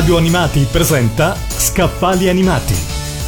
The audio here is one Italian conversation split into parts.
Radio Animati presenta Scaffali Animati.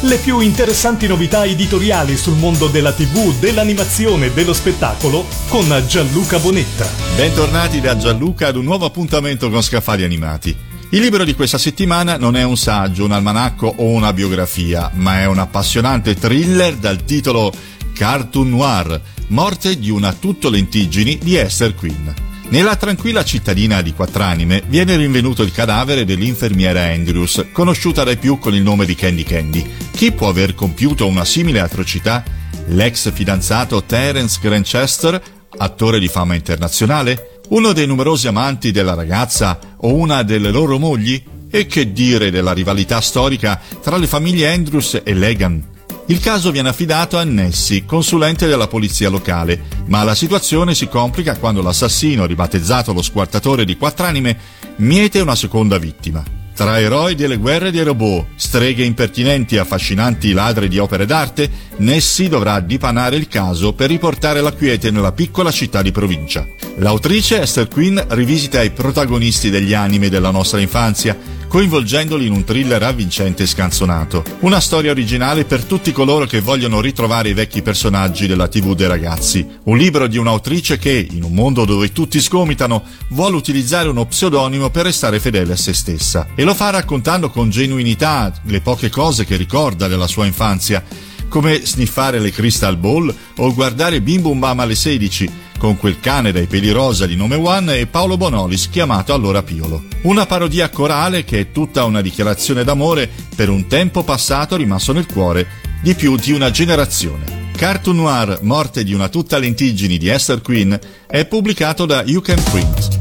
Le più interessanti novità editoriali sul mondo della TV, dell'animazione e dello spettacolo con Gianluca Bonetta. Bentornati da Gianluca ad un nuovo appuntamento con Scaffali Animati. Il libro di questa settimana non è un saggio, un almanacco o una biografia, ma è un appassionante thriller dal titolo Cartoon Noir, morte di una tutto lentiggini di Esther Quinn. Nella tranquilla cittadina di Quattranime viene rinvenuto il cadavere dell'infermiera Andrews, conosciuta dai più con il nome di Candy Candy. Chi può aver compiuto una simile atrocità? L'ex fidanzato Terence Granchester, attore di fama internazionale? Uno dei numerosi amanti della ragazza o una delle loro mogli? E che dire della rivalità storica tra le famiglie Andrews e Legan? Il caso viene affidato a Nessie, consulente della polizia locale, ma la situazione si complica quando l'assassino, ribattezzato lo squartatore di Quattranime, miete una seconda vittima. Tra eroi delle guerre dei robot, streghe impertinenti e affascinanti ladri di opere d'arte, Nessie dovrà dipanare il caso per riportare la quiete nella piccola città di provincia. L'autrice Esther Quinn rivisita i protagonisti degli anime della nostra infanzia, coinvolgendoli in un thriller avvincente e scanzonato. Una storia originale per tutti coloro che vogliono ritrovare i vecchi personaggi della TV dei ragazzi. Un libro di un'autrice che, in un mondo dove tutti sgomitano, vuole utilizzare uno pseudonimo per restare fedele a se stessa. E lo fa raccontando con genuinità le poche cose che ricorda della sua infanzia come sniffare le Crystal Ball o guardare Bim Bum Bam alle 16, con quel cane dai peli rosa di nome One e Paolo Bonolis chiamato allora Piolo. Una parodia corale che è tutta una dichiarazione d'amore per un tempo passato rimasto nel cuore di più di una generazione. Cartoon Noir Morte di una tutta lentiggini di Esther Quinn è pubblicato da You Can Print.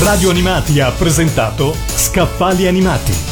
Radio Animati ha presentato Scaffali Animati